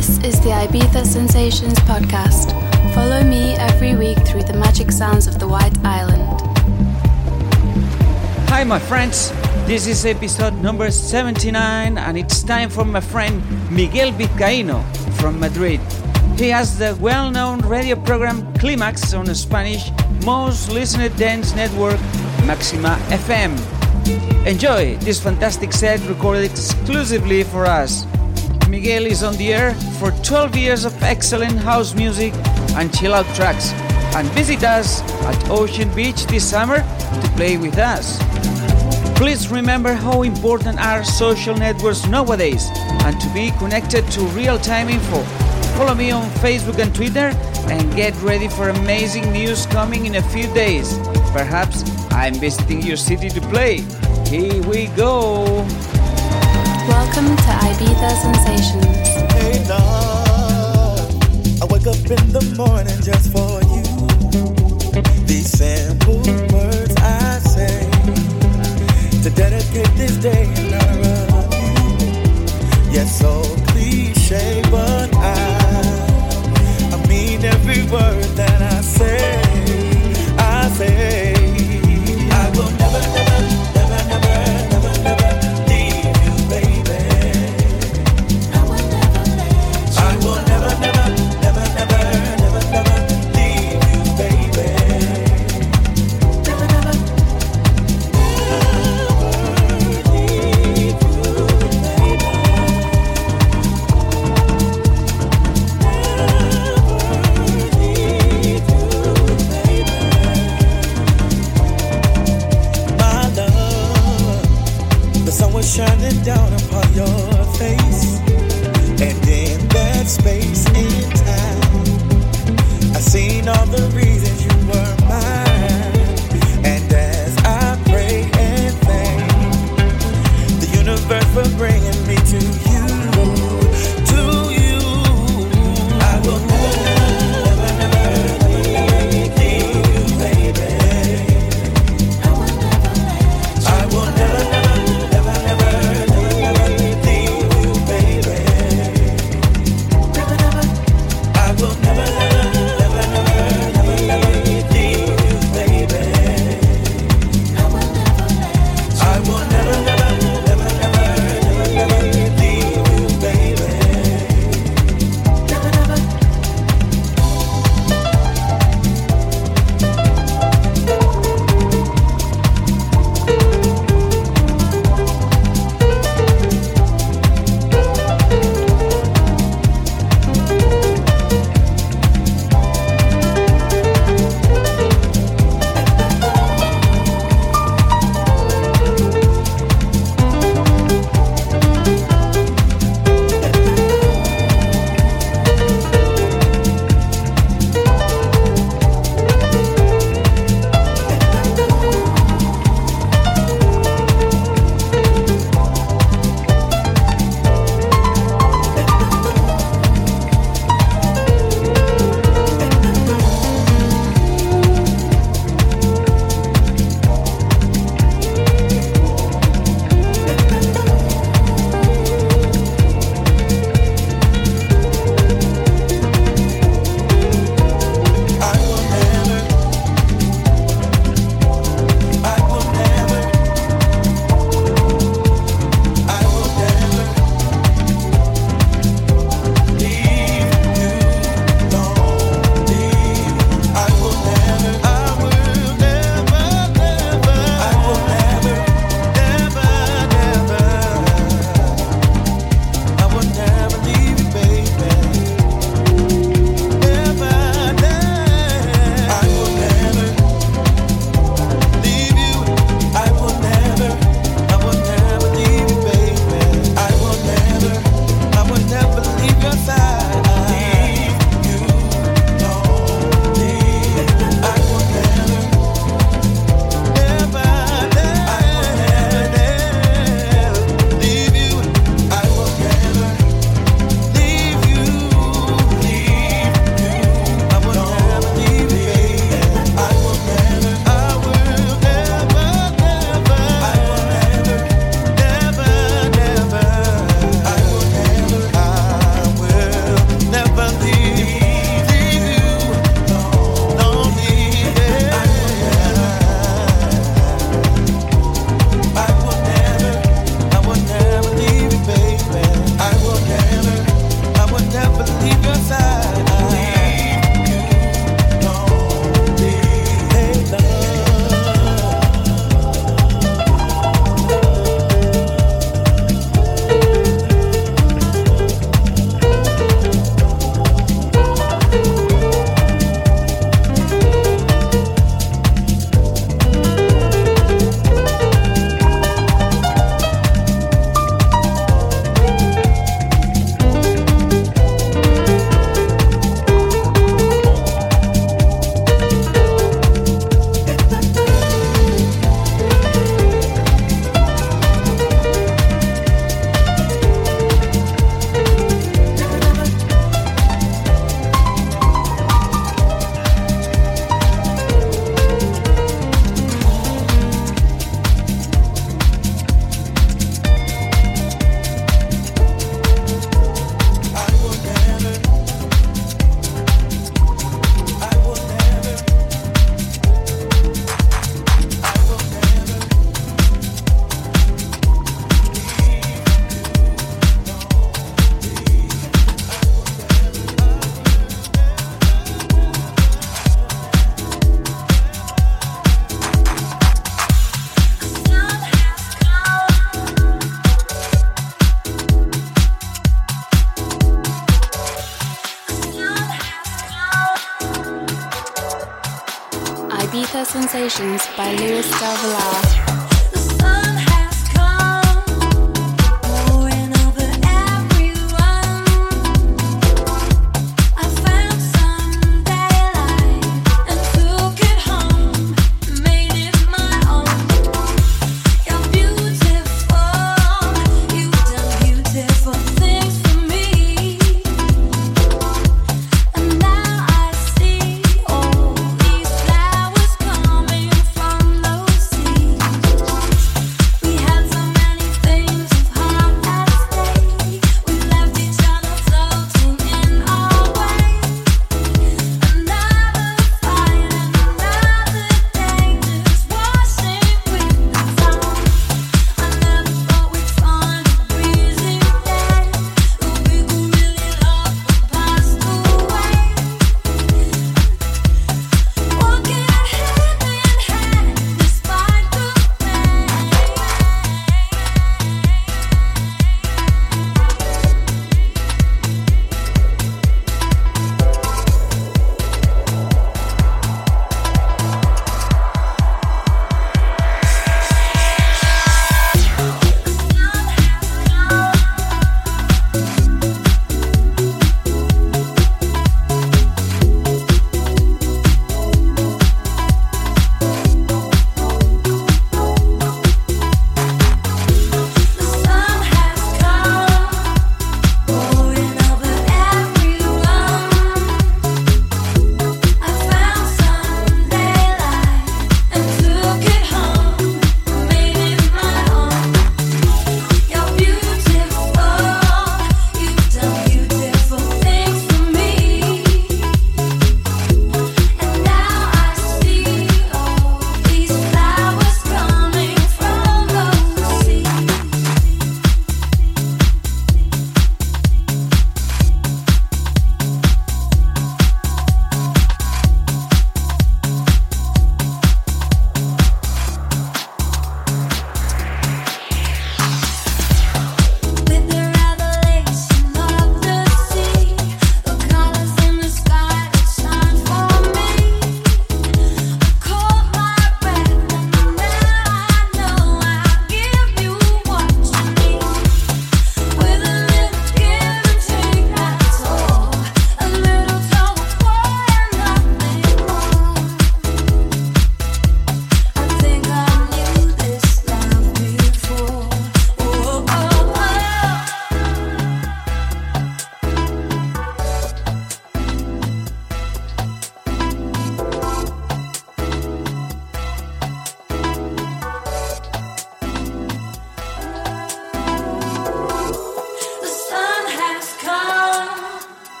This is the Ibiza Sensations podcast. Follow me every week through the magic sounds of the White Island. Hi, my friends. This is episode number 79, and it's time for my friend Miguel Vizcaino from Madrid. He has the well known radio program Climax on the Spanish most listened dance network Maxima FM. Enjoy this fantastic set recorded exclusively for us. Miguel is on the air for 12 years of excellent house music and chill out tracks, and visit us at Ocean Beach this summer to play with us. Please remember how important are social networks nowadays and to be connected to real time info. Follow me on Facebook and Twitter and get ready for amazing news coming in a few days. Perhaps I'm visiting your city to play. Here we go. Welcome to Ibiza Sensations. Hey, love, I wake up in the morning just for you. These simple words I say to dedicate this day in honor of you. Yes, so cliche, but shining down upon your face. And in that space in time, I seen all the Ibiza Sensations by Luis Del.